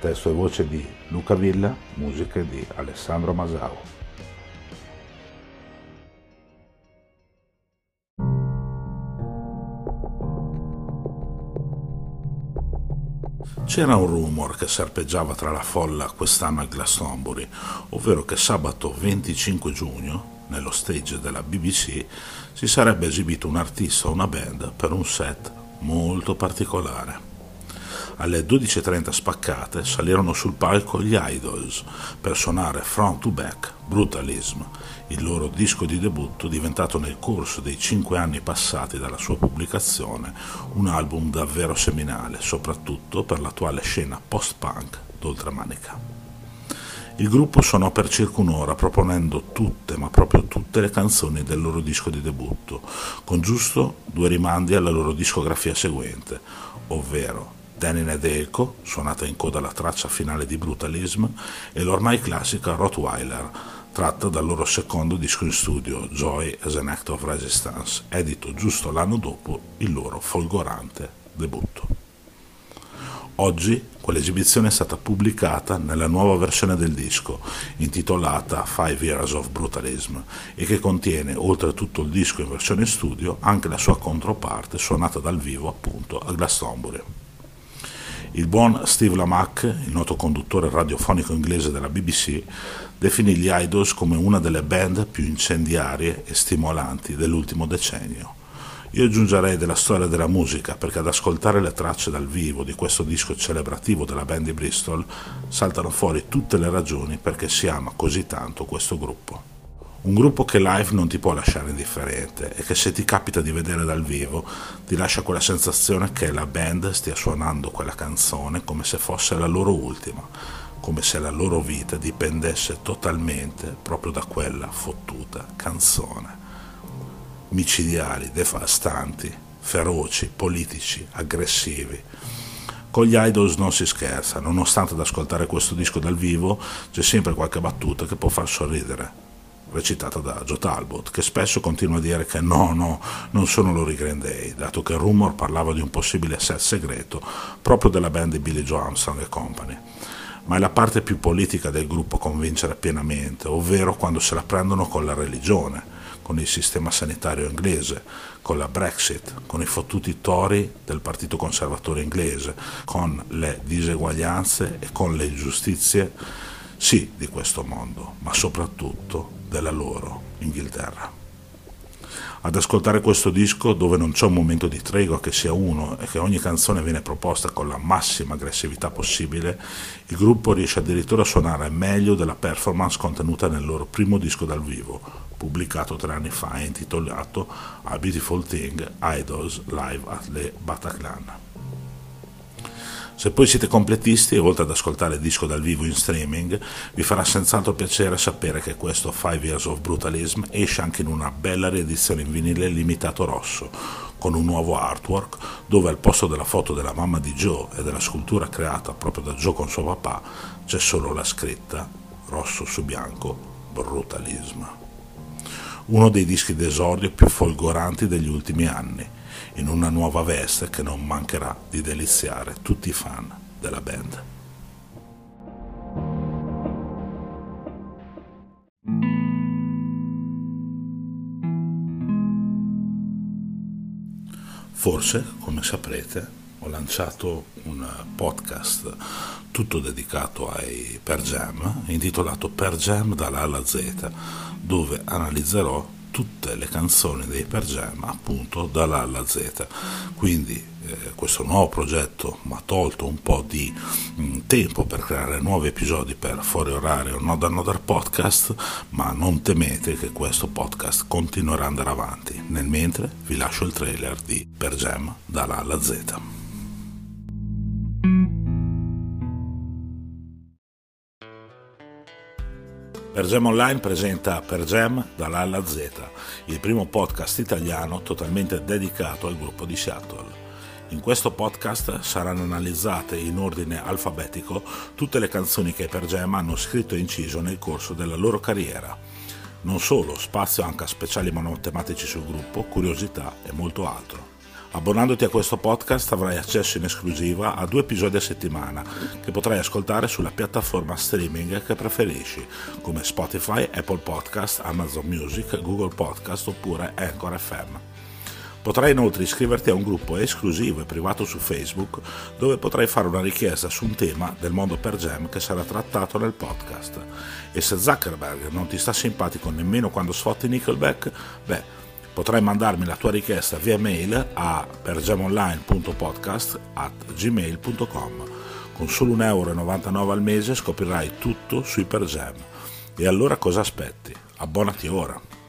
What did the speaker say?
Testo e voce di Luca Villa, musiche di Alessandro Masao. C'era un rumor che serpeggiava tra la folla quest'anno a Glastonbury, ovvero che sabato 25 giugno, nello stage della BBC, si sarebbe esibito un artista o una band per un set molto particolare. Alle 12.30 spaccate salirono sul palco gli Idols per suonare Front to Back Brutalism, il loro disco di debutto diventato nel corso dei cinque anni passati dalla sua pubblicazione un album davvero seminale, soprattutto per l'attuale scena post-punk d'oltremanica. Il gruppo suonò per circa un'ora proponendo tutte, ma proprio tutte le canzoni del loro disco di debutto, con giusto due rimandi alla loro discografia seguente, ovvero Danny Nedelko, suonata in coda alla traccia finale di Brutalism, e l'ormai classica Rottweiler, tratta dal loro secondo disco in studio, Joy as an Act of Resistance, edito giusto l'anno dopo il loro folgorante debutto. Oggi quell'esibizione è stata pubblicata nella nuova versione del disco, intitolata Five Years of Brutalism, e che contiene, oltre a tutto il disco in versione studio, anche la sua controparte suonata dal vivo appunto a Glastonbury. Il buon Steve Lamack, il noto conduttore radiofonico inglese della BBC, definì gli Idols come una delle band più incendiarie e stimolanti dell'ultimo decennio. Io aggiungerei della storia della musica, perché ad ascoltare le tracce dal vivo di questo disco celebrativo della band di Bristol saltano fuori tutte le ragioni perché si ama così tanto questo gruppo. Un gruppo che live non ti può lasciare indifferente e che se ti capita di vedere dal vivo ti lascia quella sensazione che la band stia suonando quella canzone come se fosse la loro ultima, come se la loro vita dipendesse totalmente proprio da quella fottuta canzone. Micidiali, devastanti, feroci, politici, aggressivi. Con gli idols non si scherza, nonostante ad ascoltare questo disco dal vivo c'è sempre qualche battuta che può far sorridere recitata da Joe Talbot, che spesso continua a dire che no, no, non sono loro i Green Day, dato che il rumor parlava di un possibile set segreto proprio della band di Billy Joe Armstrong e Company. Ma è la parte più politica del gruppo convincere pienamente, ovvero quando se la prendono con la religione, con il sistema sanitario inglese, con la Brexit, con i fottuti tori del Partito Conservatore inglese, con le diseguaglianze e con le ingiustizie, sì, di questo mondo, ma soprattutto della loro Inghilterra. Ad ascoltare questo disco dove non c'è un momento di tregua che sia uno e che ogni canzone viene proposta con la massima aggressività possibile, il gruppo riesce addirittura a suonare meglio della performance contenuta nel loro primo disco dal vivo, pubblicato tre anni fa e intitolato A Beautiful Thing Idols Live at the Bataclan. Se poi siete completisti oltre ad ascoltare il disco dal vivo in streaming, vi farà senz'altro piacere sapere che questo Five Years of Brutalism esce anche in una bella riedizione in vinile limitato rosso, con un nuovo artwork dove al posto della foto della mamma di Joe e della scultura creata proprio da Joe con suo papà c'è solo la scritta rosso su bianco Brutalism. Uno dei dischi d'esordio più folgoranti degli ultimi anni in una nuova veste che non mancherà di deliziare tutti i fan della band. Forse, come saprete, ho lanciato un podcast tutto dedicato ai Per Jam, intitolato Per Jam dall'A alla Z, dove analizzerò tutte le canzoni dei Per Jam appunto dall'A alla Z. Quindi eh, questo nuovo progetto mi ha tolto un po' di mh, mm, tempo per creare nuovi episodi per Fuori Orario Not Another Podcast, ma non temete che questo podcast continuerà ad andare avanti. Nel mentre vi lascio il trailer di Per Jam dall'A alla Z. Per Gem Online presenta Per Gem dall'A alla Z, il primo podcast italiano totalmente dedicato al gruppo di Seattle. In questo podcast saranno analizzate in ordine alfabetico tutte le canzoni che Per Gem hanno scritto e inciso nel corso della loro carriera. Non solo, spazio anche a speciali monotematici sul gruppo, curiosità e molto altro. Abbonandoti a questo podcast avrai accesso in esclusiva a due episodi a settimana che potrai ascoltare sulla piattaforma streaming che preferisci, come Spotify, Apple Podcast, Amazon Music, Google Podcast oppure Anchor FM. Potrai inoltre iscriverti a un gruppo esclusivo e privato su Facebook dove potrai fare una richiesta su un tema del mondo per Gem che sarà trattato nel podcast. E se Zuckerberg non ti sta simpatico nemmeno quando sfotti Nickelback, beh, potrai mandarmi la tua richiesta via mail a pergemonline.podcast.gmail.com Con solo 1,99 euro al mese scoprirai tutto sui Pergem. E allora cosa aspetti? Abbonati ora!